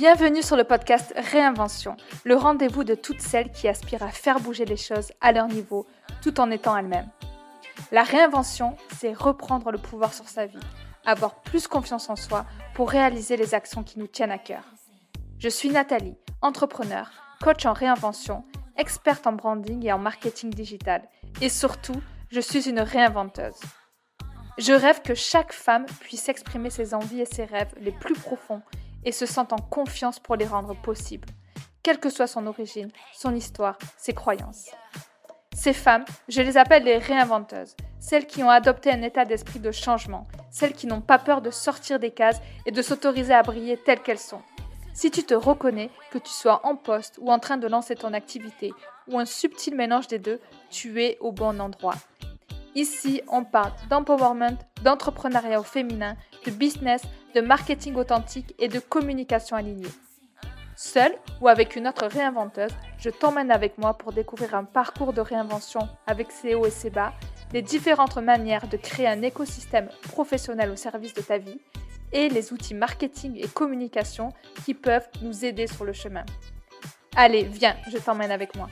Bienvenue sur le podcast Réinvention, le rendez-vous de toutes celles qui aspirent à faire bouger les choses à leur niveau tout en étant elles-mêmes. La réinvention, c'est reprendre le pouvoir sur sa vie, avoir plus confiance en soi pour réaliser les actions qui nous tiennent à cœur. Je suis Nathalie, entrepreneur, coach en réinvention, experte en branding et en marketing digital, et surtout, je suis une réinventeuse. Je rêve que chaque femme puisse exprimer ses envies et ses rêves les plus profonds et se sente en confiance pour les rendre possibles, quelle que soit son origine, son histoire, ses croyances. Ces femmes, je les appelle les réinventeuses, celles qui ont adopté un état d'esprit de changement, celles qui n'ont pas peur de sortir des cases et de s'autoriser à briller telles qu'elles sont. Si tu te reconnais, que tu sois en poste ou en train de lancer ton activité, ou un subtil mélange des deux, tu es au bon endroit. Ici, on parle d'empowerment, d'entrepreneuriat au féminin, de business, de marketing authentique et de communication alignée. Seule ou avec une autre réinventeuse, je t'emmène avec moi pour découvrir un parcours de réinvention avec ses hauts et ses bas, les différentes manières de créer un écosystème professionnel au service de ta vie et les outils marketing et communication qui peuvent nous aider sur le chemin. Allez, viens, je t'emmène avec moi.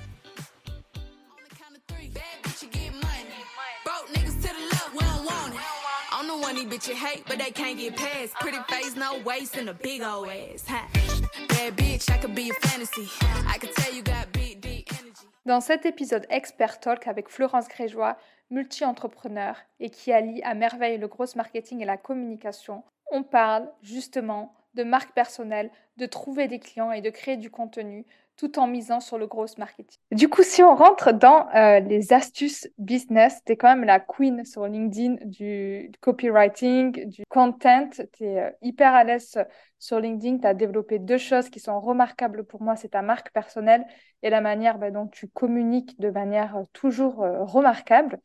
Dans cet épisode Expert Talk avec Florence Grégeois, multi-entrepreneur et qui allie à merveille le gros marketing et la communication, on parle justement de marque personnelle, de trouver des clients et de créer du contenu tout en misant sur le gros marketing. Du coup, si on rentre dans euh, les astuces business, tu es quand même la queen sur LinkedIn du copywriting, du content. Tu es euh, hyper à l'aise sur LinkedIn. Tu as développé deux choses qui sont remarquables pour moi. C'est ta marque personnelle et la manière bah, dont tu communiques de manière euh, toujours remarquable.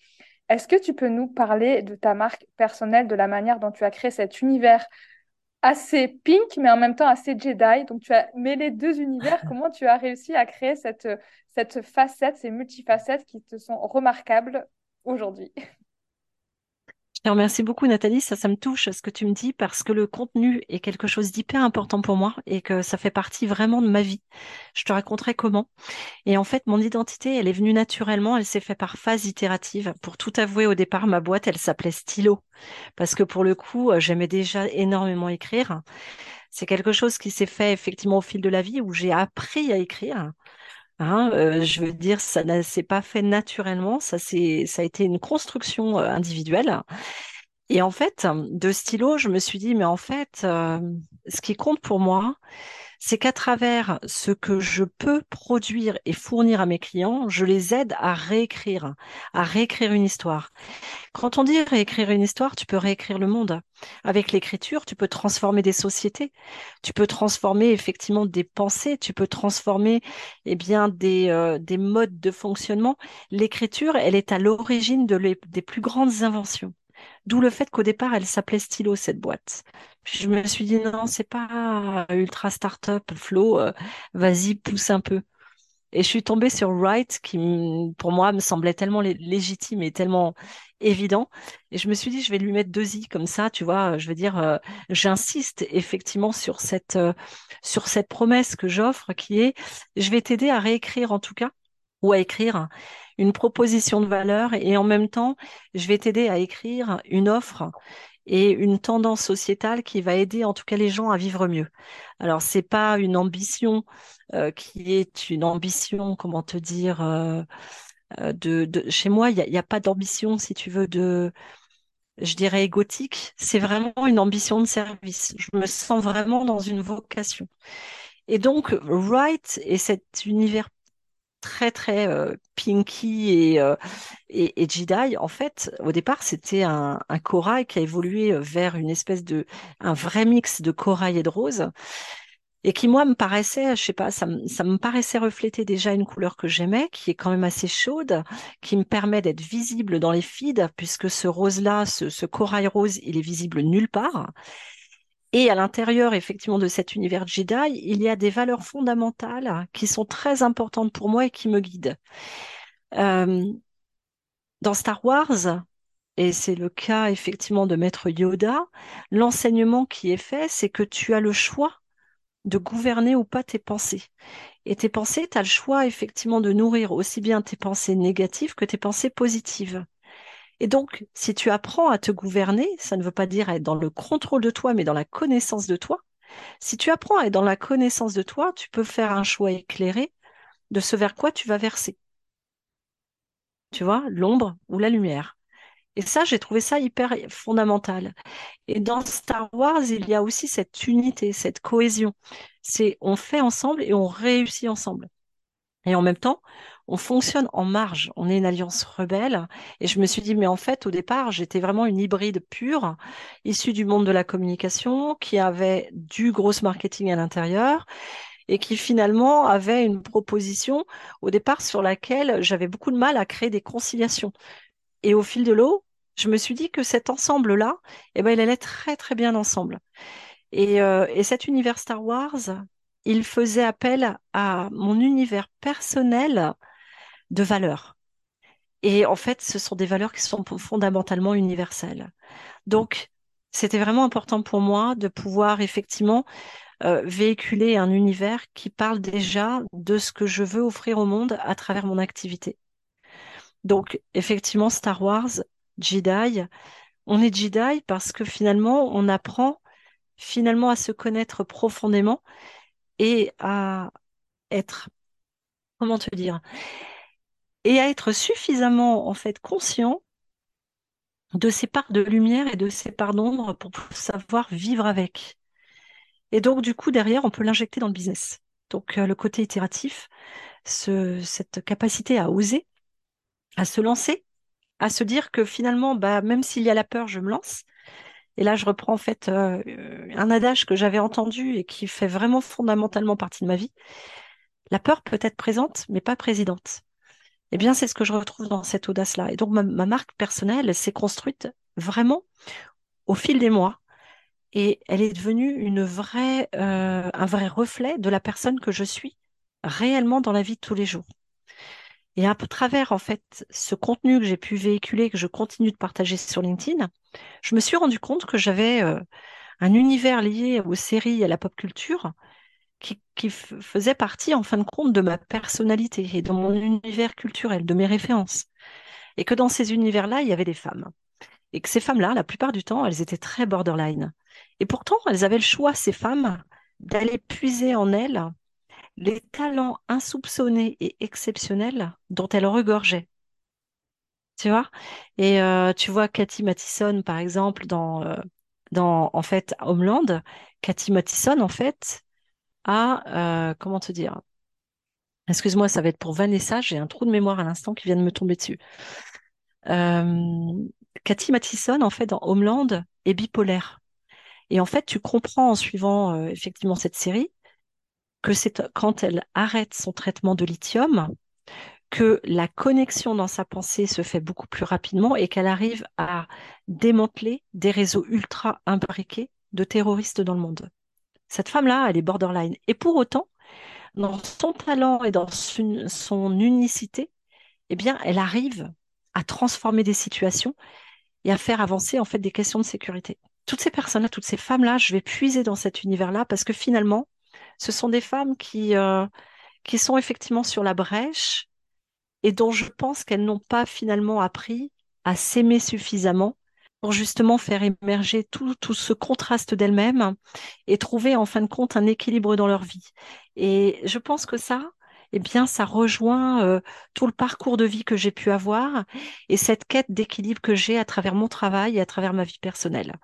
Est-ce que tu peux nous parler de ta marque personnelle, de la manière dont tu as créé cet univers assez pink, mais en même temps assez Jedi. Donc, tu as mêlé deux univers. Comment tu as réussi à créer cette, cette facette, ces multifacettes qui te sont remarquables aujourd'hui? Remercie beaucoup Nathalie, ça, ça me touche ce que tu me dis parce que le contenu est quelque chose d'hyper important pour moi et que ça fait partie vraiment de ma vie. Je te raconterai comment. Et en fait, mon identité, elle est venue naturellement, elle s'est faite par phase itérative. Pour tout avouer, au départ, ma boîte, elle s'appelait Stylo parce que pour le coup, euh, j'aimais déjà énormément écrire. C'est quelque chose qui s'est fait effectivement au fil de la vie où j'ai appris à écrire. Hein, euh, je veux dire, ça ne s'est pas fait naturellement, ça, ça a été une construction euh, individuelle. Et en fait, de stylo, je me suis dit, mais en fait, euh, ce qui compte pour moi, c'est qu'à travers ce que je peux produire et fournir à mes clients, je les aide à réécrire, à réécrire une histoire. Quand on dit réécrire une histoire, tu peux réécrire le monde. Avec l'écriture, tu peux transformer des sociétés, tu peux transformer effectivement des pensées, tu peux transformer eh bien des, euh, des modes de fonctionnement. L'écriture, elle est à l'origine de des plus grandes inventions. D'où le fait qu'au départ, elle s'appelait Stylo, cette boîte. Je me suis dit, non, c'est pas ultra startup, Flow, euh, vas-y, pousse un peu. Et je suis tombée sur Wright, qui pour moi me semblait tellement légitime et tellement évident. Et je me suis dit, je vais lui mettre deux i comme ça, tu vois. Je veux dire, euh, j'insiste effectivement sur cette euh, sur cette promesse que j'offre, qui est, je vais t'aider à réécrire en tout cas ou à écrire une proposition de valeur et en même temps, je vais t'aider à écrire une offre et une tendance sociétale qui va aider en tout cas les gens à vivre mieux. Alors c'est pas une ambition euh, qui est une ambition, comment te dire, euh, euh, de, chez moi il n'y a, a, pas d'ambition si tu veux de je dirais égotique, c'est vraiment une ambition de service. Je me sens vraiment dans une vocation. Et donc, Wright et cet univers très très euh, pinky euh, et, et, Jedi, en fait, au départ, c'était un, corail qui a évolué euh, vers une espèce de un vrai mix de corail et de rose. Et qui, moi, me paraissait, je sais pas, ça, ça me paraissait refléter déjà une couleur que j'aimais, qui est quand même assez chaude, qui me permet d'être visible dans les feeds, puisque ce rose-là, ce, ce corail rose, il est visible nulle part. Et à l'intérieur, effectivement, de cet univers Jedi, il y a des valeurs fondamentales qui sont très importantes pour moi et qui me guident. Euh, dans Star Wars, et c'est le cas effectivement de Maître Yoda, l'enseignement qui est fait, c'est que tu as le choix de gouverner ou pas tes pensées. Et tes pensées, tu as le choix effectivement de nourrir aussi bien tes pensées négatives que tes pensées positives. Et donc, si tu apprends à te gouverner, ça ne veut pas dire être dans le contrôle de toi, mais dans la connaissance de toi. Si tu apprends à être dans la connaissance de toi, tu peux faire un choix éclairé de ce vers quoi tu vas verser. Tu vois, l'ombre ou la lumière. Et ça, j'ai trouvé ça hyper fondamental. Et dans Star Wars, il y a aussi cette unité, cette cohésion. C'est on fait ensemble et on réussit ensemble. Et en même temps, on fonctionne en marge. On est une alliance rebelle. Et je me suis dit, mais en fait, au départ, j'étais vraiment une hybride pure, issue du monde de la communication, qui avait du gros marketing à l'intérieur et qui finalement avait une proposition au départ sur laquelle j'avais beaucoup de mal à créer des conciliations. Et au fil de l'eau, je me suis dit que cet ensemble-là, eh ben, il allait très très bien ensemble. Et, euh, et cet univers Star Wars, il faisait appel à mon univers personnel de valeurs. Et en fait, ce sont des valeurs qui sont fondamentalement universelles. Donc, c'était vraiment important pour moi de pouvoir effectivement euh, véhiculer un univers qui parle déjà de ce que je veux offrir au monde à travers mon activité. Donc, effectivement, Star Wars, Jedi, on est Jedi parce que finalement, on apprend finalement à se connaître profondément et à être, comment te dire, et à être suffisamment en fait conscient de ces parts de lumière et de ces parts d'ombre pour savoir vivre avec. Et donc, du coup, derrière, on peut l'injecter dans le business. Donc, euh, le côté itératif, ce, cette capacité à oser, à se lancer, à se dire que finalement, bah, même s'il y a la peur, je me lance. Et là, je reprends en fait euh, un adage que j'avais entendu et qui fait vraiment fondamentalement partie de ma vie. La peur peut être présente, mais pas présidente. Eh bien, c'est ce que je retrouve dans cette audace-là. Et donc, ma, marque personnelle s'est construite vraiment au fil des mois. Et elle est devenue euh, un vrai reflet de la personne que je suis réellement dans la vie de tous les jours. Et à travers, en fait, ce contenu que j'ai pu véhiculer, que je continue de partager sur LinkedIn, je me suis rendu compte que j'avais euh, un univers lié aux séries et à la pop culture qui, qui faisait partie, en fin de compte, de ma personnalité et de mon univers culturel, de mes références. Et que dans ces univers-là, il y avait des femmes. Et que ces femmes-là, la plupart du temps, elles étaient très borderline. Et pourtant, elles avaient le choix, ces femmes, d'aller puiser en elles les talents insoupçonnés et exceptionnels dont elle regorgeait. Tu vois? Et euh, tu vois Cathy Mathison, par exemple, dans, euh, dans en fait Homeland. Cathy Mathison, en fait, a, euh, comment te dire? Excuse-moi, ça va être pour Vanessa, j'ai un trou de mémoire à l'instant qui vient de me tomber dessus. Cathy Mathison, en fait, dans Homeland, est bipolaire. Et en fait, tu comprends en suivant effectivement cette série que c'est quand elle arrête son traitement de lithium que la connexion dans sa pensée se fait beaucoup plus rapidement et qu'elle arrive à démanteler des réseaux ultra imbriqués de terroristes dans le monde. Cette femme-là, elle est borderline. Et pour autant, dans son talent et dans son unicité, eh bien, elle arrive à transformer des situations et à faire avancer en fait des questions de sécurité. Toutes ces personnes-là, toutes ces femmes-là, je vais puiser dans cet univers-là parce que finalement, ce sont des femmes qui, euh, qui sont effectivement sur la brèche et dont je pense qu'elles n'ont pas finalement appris à s'aimer suffisamment pour justement faire émerger tout, tout ce contraste d'elles-mêmes et trouver en fin de compte un équilibre dans leur vie. Et je pense que ça, eh bien, ça rejoint euh, tout le parcours de vie que j'ai pu avoir et cette quête d'équilibre que j'ai à travers mon travail et à travers ma vie personnelle.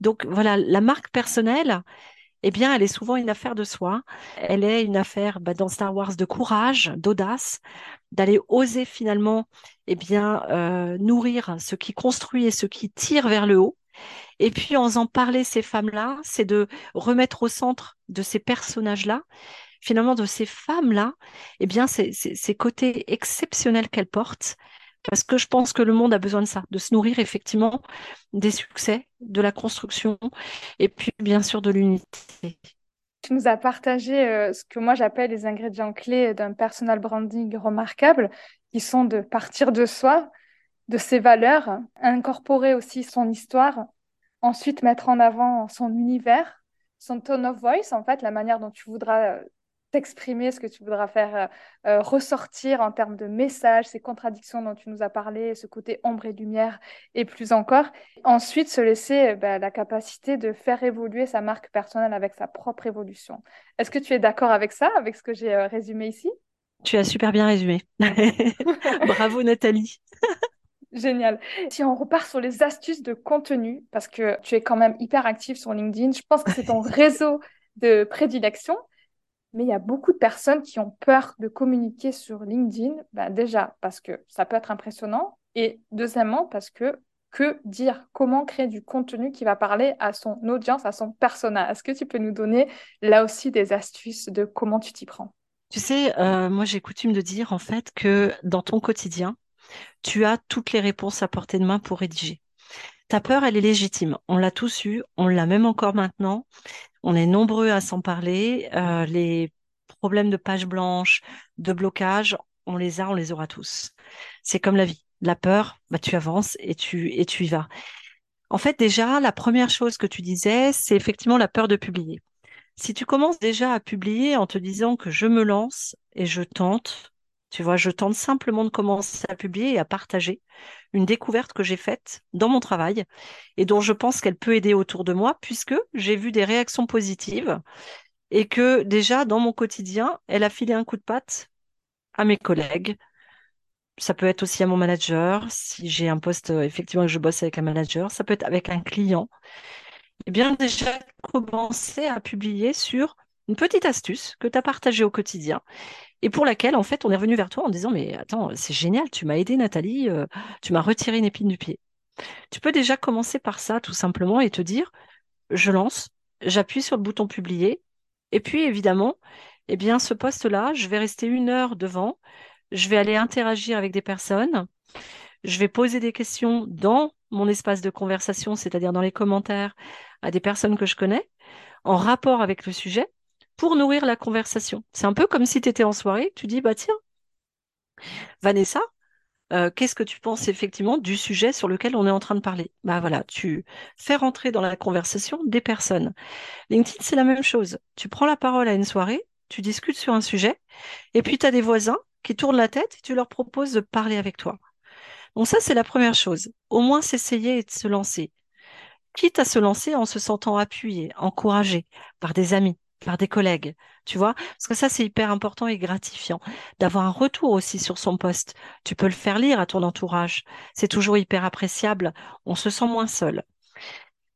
Donc voilà, la marque personnelle, eh bien, elle est souvent une affaire de soi. Elle est une affaire bah, dans Star Wars de courage, d'audace, d'aller oser finalement, eh bien, euh, nourrir ce qui construit et ce qui tire vers le haut. Et puis, en en parler ces femmes-là, c'est de remettre au centre de ces personnages-là, finalement, de ces femmes-là, eh bien, ces côtés exceptionnels qu'elles portent, parce que je pense que le monde a besoin de ça, de se nourrir effectivement des succès, de la construction et puis bien sûr de l'unité. Tu nous as partagé euh, ce que moi j'appelle les ingrédients clés d'un personal branding remarquable, qui sont de partir de soi, de ses valeurs, incorporer aussi son histoire, ensuite mettre en avant son univers, son tone of voice, en fait, la manière dont tu voudras t'exprimer, ce que tu voudras faire euh, euh, ressortir en termes de messages, ces contradictions dont tu nous as parlé, ce côté ombre et lumière, et plus encore. Ensuite, se laisser euh, bah, la capacité de faire évoluer sa marque personnelle avec sa propre évolution. Est-ce que tu es d'accord avec ça, avec ce que j'ai résumé ici? Tu as super bien résumé. Bravo Nathalie. Génial. Si on repart sur les astuces de contenu, parce que tu es quand même hyper active sur LinkedIn, je pense que c'est ton réseau de prédilection. Mais il y a beaucoup de personnes qui ont peur de communiquer sur LinkedIn, ben déjà parce que ça peut être impressionnant, et deuxièmement parce que que dire Comment créer du contenu qui va parler à son audience, à son persona? Est-ce que tu peux nous donner là aussi des astuces de comment tu t'y prends? Tu sais, euh, moi j'ai coutume de dire en fait que dans ton quotidien, tu as toutes les réponses à portée de main pour rédiger. Ta peur, elle est légitime. On l'a tous eu, on l'a même encore maintenant. On est nombreux à s'en parler. Euh, les problèmes de page blanche, de blocage, on les a, on les aura tous. C'est comme la vie. La peur, bah, tu avances et tu, et tu y vas. En fait, déjà, la première chose que tu disais, c'est effectivement la peur de publier. Si tu commences déjà à publier en te disant que je me lance et je tente, tu vois, je tente simplement de commencer à publier et à partager une découverte que j'ai faite dans mon travail et dont je pense qu'elle peut aider autour de moi puisque j'ai vu des réactions positives et que déjà dans mon quotidien, elle a filé un coup de patte à mes collègues. Ça peut être aussi à mon manager, si j'ai un poste, euh, effectivement, que je bosse avec un manager, ça peut être avec un client. Eh bien, déjà, commencer à publier sur une petite astuce que tu as partagée au quotidien et pour laquelle, en fait, on est revenu vers toi en disant, mais attends, c'est génial, tu m'as aidé, Nathalie, euh, tu m'as retiré une épine du pied. Tu peux déjà commencer par ça, tout simplement, et te dire, je lance, j'appuie sur le bouton publier, et puis, évidemment, eh bien, ce poste-là, je vais rester une heure devant, je vais aller interagir avec des personnes, je vais poser des questions dans mon espace de conversation, c'est-à-dire dans les commentaires, à des personnes que je connais, en rapport avec le sujet, pour nourrir la conversation. C'est un peu comme si tu étais en soirée, tu dis, bah tiens, Vanessa, euh, qu'est-ce que tu penses effectivement du sujet sur lequel on est en train de parler? Bah voilà, tu fais rentrer dans la conversation des personnes. LinkedIn, c'est la même chose. Tu prends la parole à une soirée, tu discutes sur un sujet, et puis tu as des voisins qui tournent la tête et tu leur proposes de parler avec toi. Donc ça, c'est la première chose. Au moins s'essayer et de se lancer. Quitte à se lancer en se sentant appuyé, encouragé par des amis, par des collègues, tu vois? Parce que ça, c'est hyper important et gratifiant d'avoir un retour aussi sur son poste. Tu peux le faire lire à ton entourage. C'est toujours hyper appréciable. On se sent moins seul.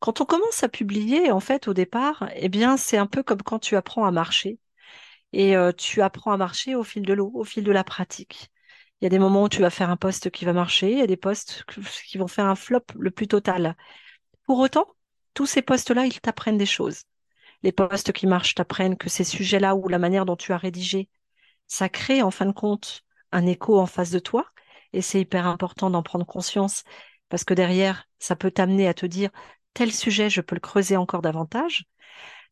Quand on commence à publier, en fait, au départ, eh bien, c'est un peu comme quand tu apprends à marcher. Et euh, tu apprends à marcher au fil de l'eau, au fil de la pratique. Il y a des moments où tu vas faire un poste qui va marcher, il y a des postes qui vont faire un flop le plus total. Pour autant, tous ces postes-là, ils t'apprennent des choses les postes qui marchent t'apprennent que ces sujets-là ou la manière dont tu as rédigé, ça crée en fin de compte un écho en face de toi. Et c'est hyper important d'en prendre conscience parce que derrière, ça peut t'amener à te dire tel sujet, je peux le creuser encore davantage.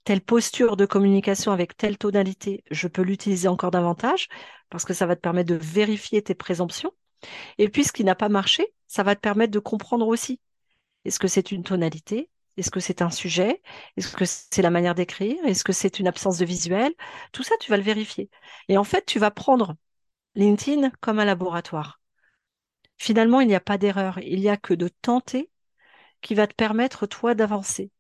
Telle posture de communication avec telle tonalité, je peux l'utiliser encore davantage parce que ça va te permettre de vérifier tes présomptions. Et puis, ce qui n'a pas marché, ça va te permettre de comprendre aussi. Est-ce que c'est une tonalité est-ce que c'est un sujet? Est-ce que c'est la manière d'écrire? Est-ce que c'est une absence de visuel? Tout ça, tu vas le vérifier. Et en fait, tu vas prendre LinkedIn comme un laboratoire. Finalement, il n'y a pas d'erreur. Il n'y a que de tenter qui va te permettre, toi, d'avancer.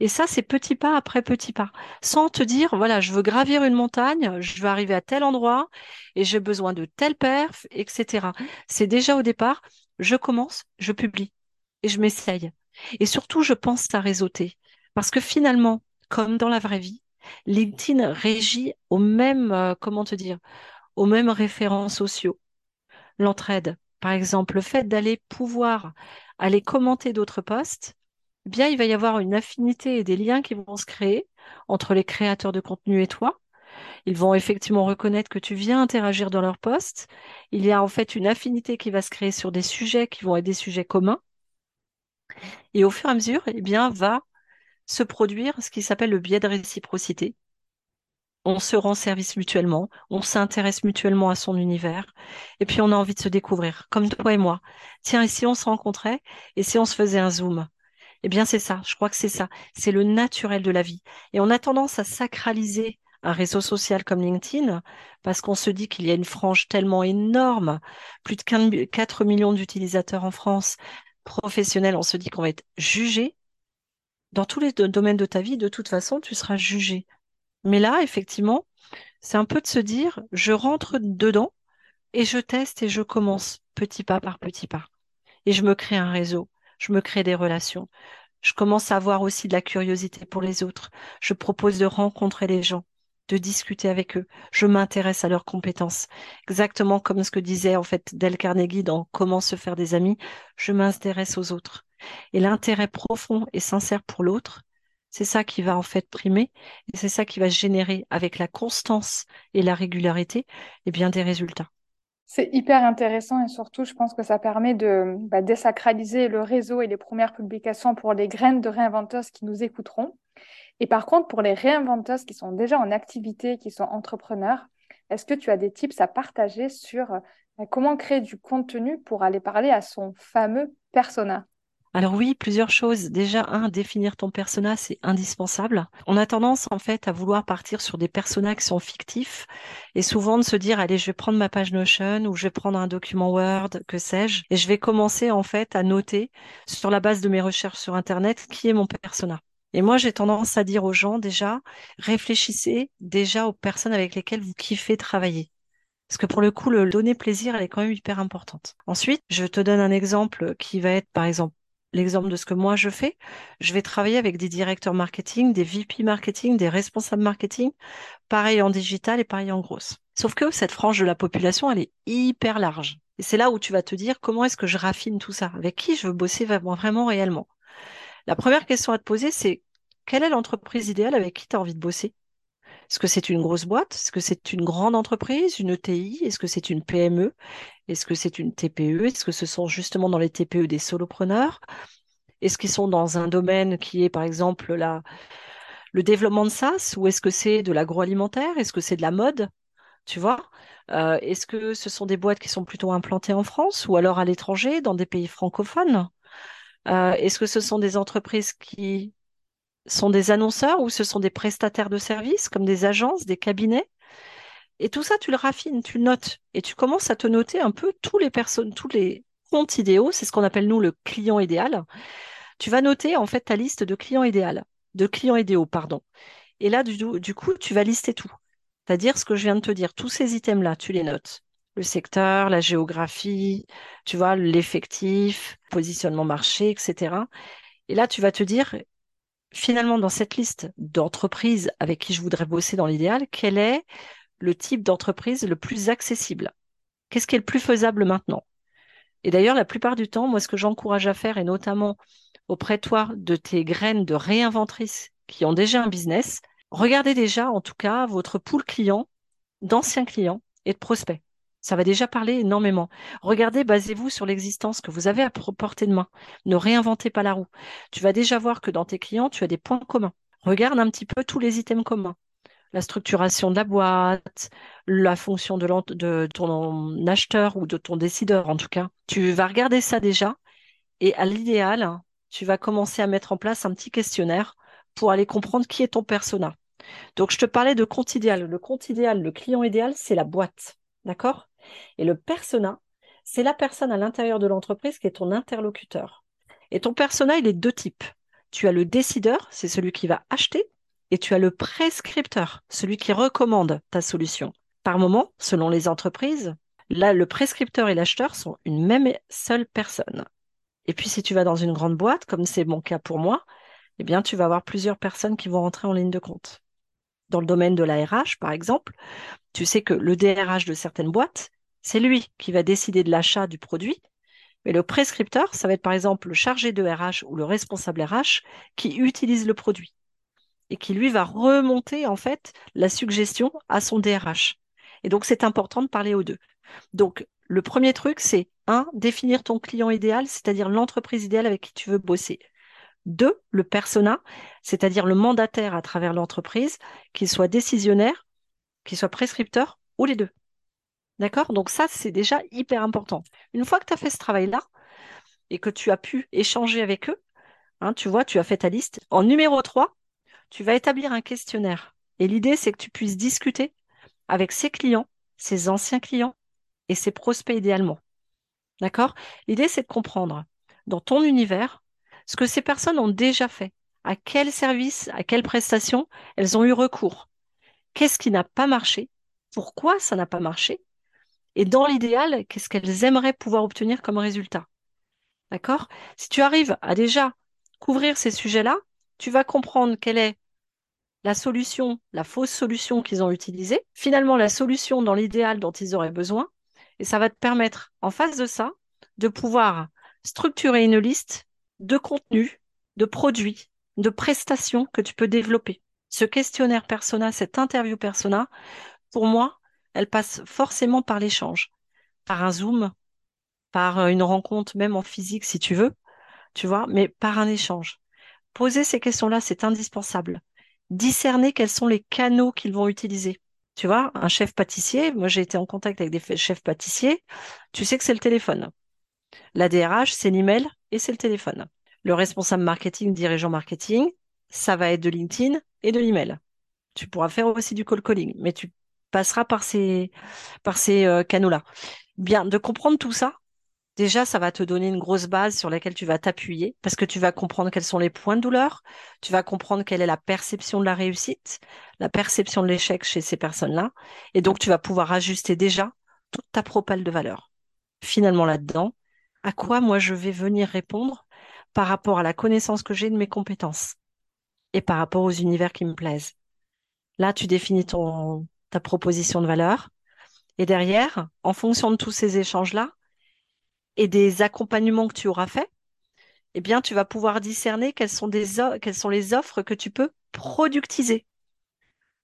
Et ça, c'est petit pas après petit pas, sans te dire, voilà, je veux gravir une montagne, je veux arriver à tel endroit et j'ai besoin de tel perf, etc. C'est déjà au départ, je commence, je publie et je m'essaye. Et surtout, je pense à réseauter. Parce que finalement, comme dans la vraie vie, LinkedIn régit aux mêmes, euh, comment te dire, aux mêmes référents sociaux. L'entraide, par exemple, le fait d'aller pouvoir aller commenter d'autres posts, eh bien, il va y avoir une affinité et des liens qui vont se créer entre les créateurs de contenu et toi. Ils vont effectivement reconnaître que tu viens interagir dans leurs posts. Il y a en fait une affinité qui va se créer sur des sujets qui vont être des sujets communs. Et au fur et à mesure, eh bien, va se produire ce qui s'appelle le biais de réciprocité. On se rend service mutuellement, on s'intéresse mutuellement à son univers, et puis on a envie de se découvrir, comme toi et moi. Tiens, et si on se rencontrait, et si on se faisait un zoom? Eh bien, c'est ça. Je crois que c'est ça. C'est le naturel de la vie. Et on a tendance à sacraliser un réseau social comme LinkedIn parce qu'on se dit qu'il y a une frange tellement énorme, plus de 4 millions d'utilisateurs en France professionnels. On se dit qu'on va être jugé. Dans tous les domaines de ta vie, de toute façon, tu seras jugé. Mais là, effectivement, c'est un peu de se dire, je rentre dedans et je teste et je commence petit pas par petit pas. Et je me crée un réseau je me crée des relations. Je commence à avoir aussi de la curiosité pour les autres. Je propose de rencontrer les gens, de discuter avec eux. Je m'intéresse à leurs compétences. Exactement comme ce que disait en fait Del Carnegie dans Comment se faire des amis, je m'intéresse aux autres. Et l'intérêt profond et sincère pour l'autre, c'est ça qui va en fait primer et c'est ça qui va générer avec la constance et la régularité eh bien des résultats. C'est hyper intéressant et surtout, je pense que ça permet de bah, désacraliser le réseau et les premières publications pour les graines de réinventeuses qui nous écouteront. Et par contre, pour les réinventeuses qui sont déjà en activité, qui sont entrepreneurs, est-ce que tu as des tips à partager sur bah, comment créer du contenu pour aller parler à son fameux persona? Alors oui, plusieurs choses. Déjà, un, définir ton persona, c'est indispensable. On a tendance en fait à vouloir partir sur des personas qui sont fictifs et souvent de se dire, allez, je vais prendre ma page Notion ou je vais prendre un document Word, que sais-je, et je vais commencer en fait à noter sur la base de mes recherches sur Internet qui est mon persona. Et moi, j'ai tendance à dire aux gens déjà, réfléchissez déjà aux personnes avec lesquelles vous kiffez travailler. Parce que pour le coup, le donner plaisir, elle est quand même hyper importante. Ensuite, je te donne un exemple qui va être, par exemple, l'exemple de ce que moi je fais, je vais travailler avec des directeurs marketing, des VP marketing, des responsables marketing, pareil en digital et pareil en grosse. Sauf que cette frange de la population, elle est hyper large. Et c'est là où tu vas te dire comment est-ce que je raffine tout ça? Avec qui je veux bosser vraiment, vraiment réellement? La première question à te poser, c'est quelle est l'entreprise idéale avec qui tu as envie de bosser? Est-ce que c'est une grosse boîte? Est-ce que c'est une grande entreprise, une ETI Est-ce que c'est une PME est-ce que c'est une TPE Est-ce que ce sont justement dans les TPE des solopreneurs? Est-ce qu'ils sont dans un domaine qui est par exemple le développement de SaaS? Ou est-ce que c'est de l'agroalimentaire? Est-ce que c'est de la mode? Tu vois? Euh, Est-ce que ce sont des boîtes qui sont plutôt implantées en France? Ou alors à l'étranger, dans des pays francophones? Est-ce que ce sont des entreprises qui sont des annonceurs ou ce sont des prestataires de services comme des agences, des cabinets? Et tout ça, tu le raffines, tu le notes et tu commences à te noter un peu tous les personnes, tous les comptes idéaux, c'est ce qu'on appelle nous le client idéal. Tu vas noter en fait ta liste de clients idéal, de clients idéaux, pardon. Et là, du coup, tu vas lister tout. C'est-à-dire ce que je viens de te dire, tous ces items-là, tu les notes. Le secteur, la géographie, tu vois, l'effectif, positionnement marché, etc. Et là, tu vas te dire, finalement, dans cette liste d'entreprises avec qui je voudrais bosser dans l'idéal, quelle est le type d'entreprise le plus accessible? Qu'est-ce qui est le plus faisable maintenant? Et d'ailleurs, la plupart du temps, moi, ce que j'encourage à faire, et notamment auprès de toi, de tes graines de réinventrices qui ont déjà un business, regardez déjà, en tout cas, votre pool client, d'anciens clients et de prospects. Ça va déjà parler énormément. Regardez, basez-vous sur l'existence que vous avez à portée de main. Ne réinventez pas la roue. Tu vas déjà voir que dans tes clients, tu as des points communs. Regarde un petit peu tous les items communs la structuration de la boîte, la fonction de, de, ton acheteur ou de ton décideur en tout cas. Tu vas regarder ça déjà et à l'idéal, tu vas commencer à mettre en place un petit questionnaire pour aller comprendre qui est ton persona. Donc je te parlais de compte idéal. Le compte idéal, le client idéal, c'est la boîte. D'accord? Et le persona, c'est la personne à l'intérieur de l'entreprise qui est ton interlocuteur. Et ton persona, il est de deux types. Tu as le décideur, c'est celui qui va acheter, et tu as le prescripteur, celui qui recommande ta solution. Par moment, selon les entreprises, là, le prescripteur et l'acheteur sont une même seule personne. Et puis, si tu vas dans une grande boîte, comme c'est mon cas pour moi, eh bien, tu vas avoir plusieurs personnes qui vont rentrer en ligne de compte. Dans le domaine de la RH, par exemple, tu sais que le DRH de certaines boîtes, c'est lui qui va décider de l'achat du produit, mais le prescripteur, ça va être par exemple le chargé de RH ou le responsable RH qui utilise le produit et qui lui va remonter en fait la suggestion à son DRH. Et donc c'est important de parler aux deux. Donc le premier truc c'est un définir ton client idéal, c'est-à-dire l'entreprise idéale avec qui tu veux bosser. Deux, le persona, c'est-à-dire le mandataire à travers l'entreprise, qu'il soit décisionnaire, qu'il soit prescripteur ou les deux. D'accord? Donc ça, c'est déjà hyper important. Une fois que tu as fait ce travail-là et que tu as pu échanger avec eux, Hein, tu vois, tu as fait ta liste. En numéro 3, tu vas établir un questionnaire. Et l'idée, c'est que tu puisses discuter avec ses clients, ses anciens clients et ses prospects idéalement. D'accord? L'idée, c'est de comprendre dans ton univers ce que ces personnes ont déjà fait, à quel service, à quelle prestation elles ont eu recours, qu'est-ce qui n'a pas marché, pourquoi ça n'a pas marché, et dans l'idéal, qu'est-ce qu'elles aimeraient pouvoir obtenir comme résultat? D'accord? Si tu arrives à déjà couvrir ces sujets-là, tu vas comprendre quelle est la solution, la fausse solution qu'ils ont utilisée, finalement la solution dans l'idéal dont ils auraient besoin, et ça va te permettre, en face de ça, de pouvoir structurer une liste de contenus, de produits, de prestations que tu peux développer. Ce questionnaire persona, cette interview persona, pour moi, elle passe forcément par l'échange, par un zoom, par une rencontre même en physique si tu veux, tu vois, mais par un échange. Poser ces questions-là, c'est indispensable. Discerner quels sont les canaux qu'ils vont utiliser. Tu vois, un chef pâtissier, moi j'ai été en contact avec des chefs pâtissiers, tu sais que c'est le téléphone. La DRH, c'est l'email et c'est le téléphone. Le responsable marketing, dirigeant marketing, ça va être de LinkedIn et de l'email. Tu pourras faire aussi du call calling, mais tu ces, par ces euh, canaux-là. Bien, de comprendre tout ça, Déjà, ça va te donner une grosse base sur laquelle tu vas t'appuyer parce que tu vas comprendre quels sont les points de douleur, tu vas comprendre quelle est la perception de la réussite, la perception de l'échec chez ces personnes-là, et donc tu vas pouvoir ajuster déjà toute ta propale de valeur. Finalement, là-dedans, à quoi moi je vais venir répondre par rapport à la connaissance que j'ai de mes compétences et par rapport aux univers qui me plaisent. Là, tu définis ton, proposition de valeur. Et derrière, en fonction de tous ces échanges-là, et des accompagnements que tu auras faits, eh bien, tu vas pouvoir discerner quelles sont, des quelles sont les offres que tu peux productiser.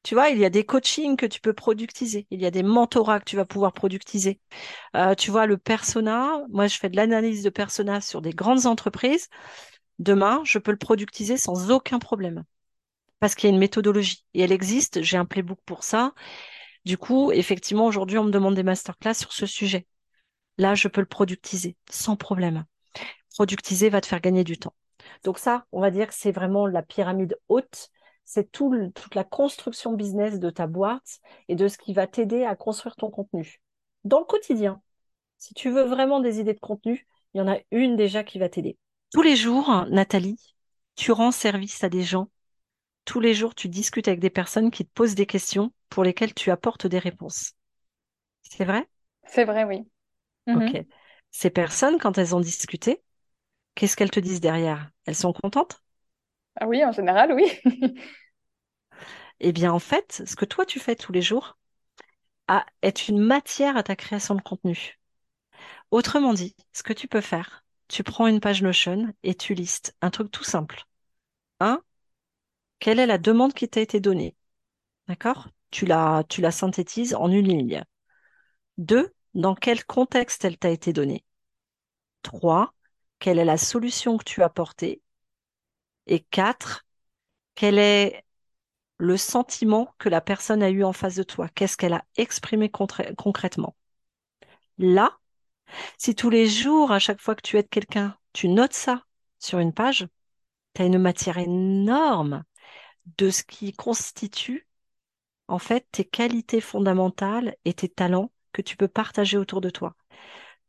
Tu vois, il y a des coachings que tu peux productiser, il y a des mentorats que tu vas pouvoir productiser. Euh, tu vois, le persona, moi je fais de l'analyse de persona sur des grandes entreprises. Demain, je peux le productiser sans aucun problème. Parce qu'il y a une méthodologie et elle existe. J'ai un playbook pour ça. Du coup, effectivement, aujourd'hui, on me demande des masterclass sur ce sujet. Là, je peux le productiser sans problème. Productiser va te faire gagner du temps. Donc ça, on va dire que c'est vraiment la pyramide haute. C'est tout toute la construction business de ta boîte et de ce qui va t'aider à construire ton contenu. Dans le quotidien, si tu veux vraiment des idées de contenu, il y en a une déjà qui va t'aider. Tous les jours, Nathalie, tu rends service à des gens. Tous les jours, tu discutes avec des personnes qui te posent des questions pour lesquelles tu apportes des réponses. C'est vrai? C'est vrai, oui. Ok. Mhm. Ces personnes, quand elles ont discuté, qu'est-ce qu'elles te disent derrière? Elles sont contentes? Ah oui, en général, oui. Eh bien, en fait, ce que toi tu fais tous les jours est une matière à ta création de contenu. Autrement dit, ce que tu peux faire, tu prends une page Notion et tu listes un truc tout simple. Un, quelle est la demande qui t'a été donnée? D'accord? Tu la, tu la synthétises en une ligne. Deux, dans quel contexte elle t'a été donnée? Trois, quelle est la solution que tu as apportée. Et quatre, quel est le sentiment que la personne a eu en face de toi? Qu'est-ce qu'elle a exprimé concrètement? Là, si tous les jours, à chaque fois que tu aides quelqu'un, tu notes ça sur une page, tu as une matière énorme de ce qui constitue en fait tes qualités fondamentales et tes talents que tu peux partager autour de toi.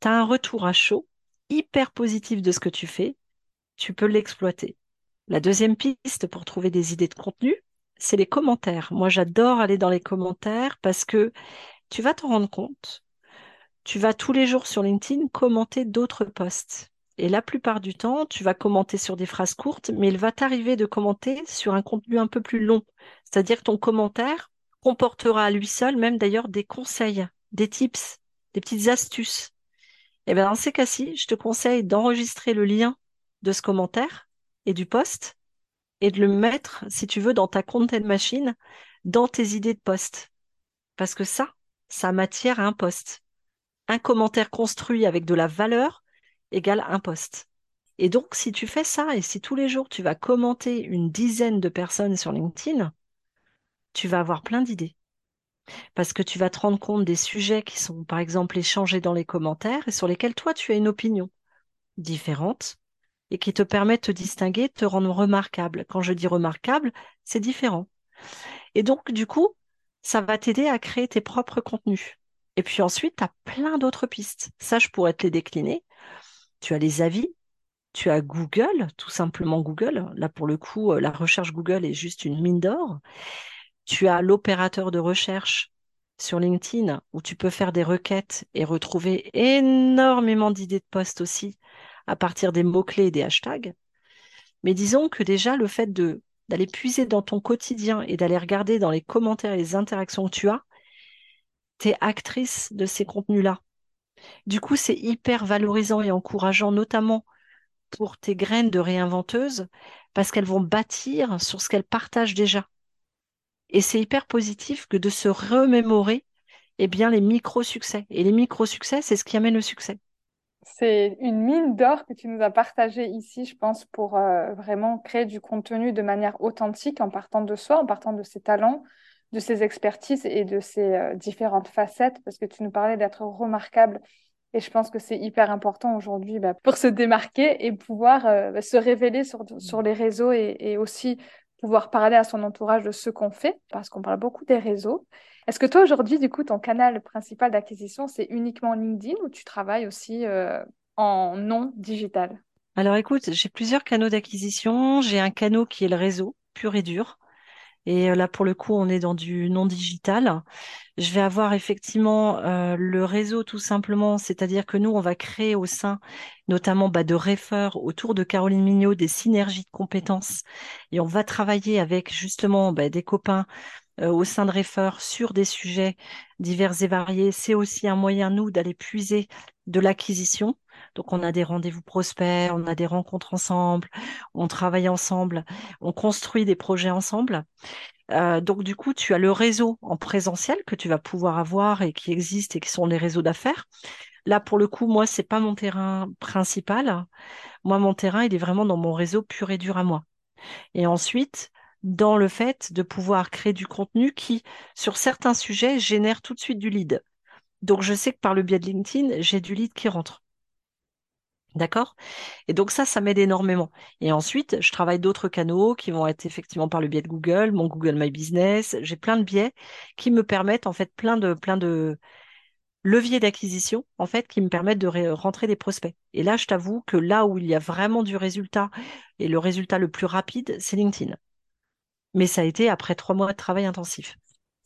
Tu as un retour à chaud, hyper positif de ce que tu fais, tu peux l'exploiter. La deuxième piste pour trouver des idées de contenu, c'est les commentaires. Moi, j'adore aller dans les commentaires parce que tu vas te rendre compte, tu vas tous les jours sur LinkedIn commenter d'autres posts. Et la plupart du temps, tu vas commenter sur des phrases courtes, mais il va t'arriver de commenter sur un contenu un peu plus long. C'est-à-dire que ton commentaire comportera à lui seul même d'ailleurs des conseils des tips, des petites astuces. Et eh bien dans ces cas-ci, je te conseille d'enregistrer le lien de ce commentaire et du post et de le mettre, si tu veux, dans ta content machine, dans tes idées de post. Parce que ça, ça matière à un post. Un commentaire construit avec de la valeur égale un post. Et donc, si tu fais ça et si tous les jours tu vas commenter une dizaine de personnes sur LinkedIn, tu vas avoir plein d'idées parce que tu vas te rendre compte des sujets qui sont, par exemple, échangés dans les commentaires et sur lesquels toi, tu as une opinion différente. et qui te permet de te distinguer, de te rendre remarquable. Quand je dis remarquable, c'est différent. Et donc, du coup, ça va t'aider à créer tes propres contenus. Et puis ensuite, tu as plein d'autres pistes. Ça, je pourrais te les décliner. Tu as les avis, tu as Google, tout simplement Google. Là, pour le coup, euh, la recherche Google est juste une mine d'or. Tu as l'opérateur de recherche sur LinkedIn où tu peux faire des requêtes et retrouver énormément d'idées de posts aussi à partir des mots-clés et des hashtags. Mais disons que déjà, le fait de d'aller puiser dans ton quotidien et d'aller regarder dans les commentaires et les interactions que tu as, tu es actrice de ces contenus-là. Du coup, c'est hyper valorisant et encourageant, notamment pour tes graines de réinventeuse, parce qu'elles vont bâtir sur ce qu'elles partagent déjà. Et c'est hyper positif que de se remémorer eh bien, les micro-succès. Et les micro-succès, c'est ce qui amène le succès. C'est une mine d'or que tu nous as partagée ici, je pense, pour euh, vraiment créer du contenu de manière authentique en partant de soi, en partant de ses talents, de ses expertises et de ses euh, différentes facettes, parce que tu nous parlais d'être remarquable. Et je pense que c'est hyper important aujourd'hui bah, pour se démarquer et pouvoir euh, se révéler sur, sur les réseaux et, aussi pouvoir parler à son entourage de ce qu'on fait, parce qu'on parle beaucoup des réseaux. Est-ce que toi, aujourd'hui, du coup, ton canal principal d'acquisition, c'est uniquement LinkedIn ou tu travailles aussi euh, en non digital? Alors écoute, j'ai plusieurs canaux d'acquisition. J'ai un canal qui est le réseau, pur et dur. Et euh, là, pour le coup, on est dans du non digital. Je vais avoir effectivement euh, le réseau tout simplement, c'est-à-dire que nous, on va créer au sein notamment bah, de Refer autour de Caroline Mignot des synergies de compétences. Et on va travailler avec justement bah, des copains euh, au sein de Refer sur des sujets divers et variés. C'est aussi un moyen, nous, d'aller puiser de l'acquisition. Donc, on a des rendez-vous prospects, on a des rencontres ensemble, on travaille ensemble, on construit des projets ensemble. Euh, donc, du coup, tu as le réseau en présentiel que tu vas pouvoir avoir et qui existe et qui sont les réseaux d'affaires. Là, pour le coup, moi, c'est pas mon terrain principal. Moi, mon terrain, il est vraiment dans mon réseau pur et dur à moi. Et ensuite, dans le fait de pouvoir créer du contenu qui, sur certains sujets, génère tout de suite du lead. Donc, je sais que par le biais de LinkedIn, j'ai du lead qui rentre. D'accord? Et donc ça, ça m'aide énormément. Et ensuite, je travaille d'autres canaux qui vont être effectivement par le biais de Google, mon Google My Business. J'ai plein de biais qui me permettent en fait plein de plein de leviers d'acquisition en fait qui me permettent de rentrer des prospects. Et là, je t'avoue que là où il y a vraiment du résultat et le résultat le plus rapide, c'est LinkedIn mais ça a été après trois mois de travail intensif.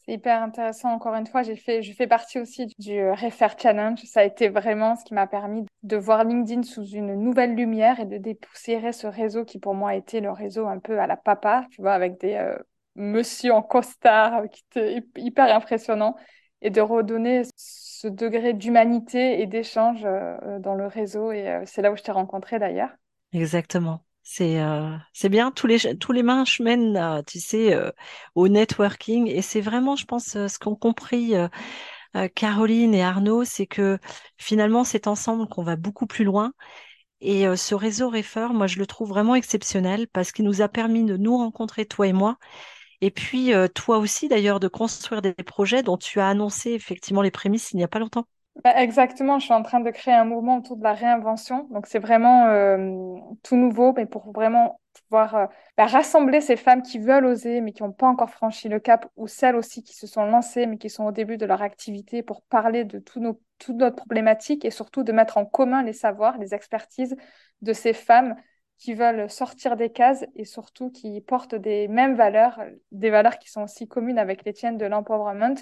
C'est hyper intéressant. Encore une fois, j'ai fait, je fais partie aussi du euh, Refer Challenge. Ça a été vraiment ce qui m'a permis de voir LinkedIn sous une nouvelle lumière et de dépoussiérer ce réseau qui pour moi a été le réseau un peu à la papa, tu vois, avec des euh, monsieur en costard euh, qui étaient hyper impressionnant et de redonner ce degré d'humanité et d'échange dans le réseau. Et c'est là où je t'ai rencontré d'ailleurs. Exactement. C'est euh, c'est bien, tous les, tous les marches mènent, tu sais, euh, au networking. Et c'est vraiment, je pense, euh, ce qu'ont compris Caroline et Arnaud, c'est que finalement, c'est ensemble qu'on va beaucoup plus loin. Et ce réseau Refer, moi, je le trouve vraiment exceptionnel parce qu'il nous a permis de nous rencontrer, toi et moi. Et puis, toi aussi, d'ailleurs, de construire des projets dont tu as annoncé effectivement les prémices il n'y a pas longtemps. Bah, exactement, je suis en train de créer un mouvement autour de la réinvention. Donc c'est vraiment euh, tout nouveau, mais pour vraiment pouvoir euh, bah, rassembler ces femmes qui veulent oser, mais qui n'ont pas encore franchi le cap, ou celles aussi qui se sont lancées, mais qui sont au début de leur activité, pour parler de tout nos, toute notre problématique et surtout de mettre en commun les savoirs, les expertises de ces femmes qui veulent sortir des cases et surtout qui portent des mêmes valeurs, des valeurs qui sont aussi communes avec les tiennes de l'empowerment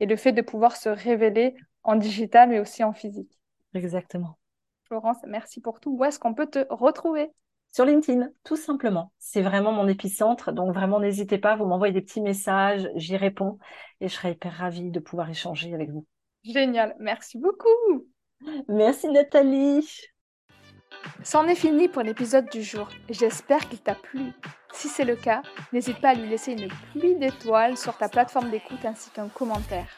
et le fait de pouvoir se révéler en digital mais aussi en physique. Exactement. Florence, merci pour tout. Où est-ce qu'on peut te retrouver? Sur LinkedIn, tout simplement. C'est vraiment mon épicentre. Donc vraiment, n'hésitez pas, vous m'envoyez des petits messages, j'y réponds et je serai hyper ravie de pouvoir échanger avec vous. Génial. Merci beaucoup. Merci Nathalie. C'en est fini pour l'épisode du jour. J'espère qu'il t'a plu. Si c'est le cas, n'hésite pas à lui laisser une pluie d'étoiles sur ta plateforme d'écoute ainsi qu'un commentaire.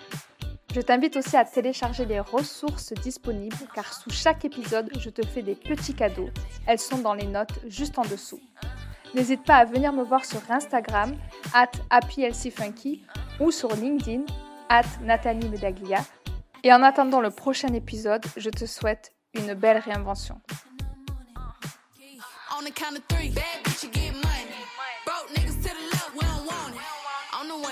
Je t'invite aussi à télécharger les ressources disponibles car sous chaque épisode, je te fais des petits cadeaux. Elles sont dans les notes juste en dessous. N'hésite pas à venir me voir sur Instagram, at happylcfunky ou sur LinkedIn, at Nathalie Medaglia. Et en attendant le prochain épisode, je te souhaite une belle réinvention.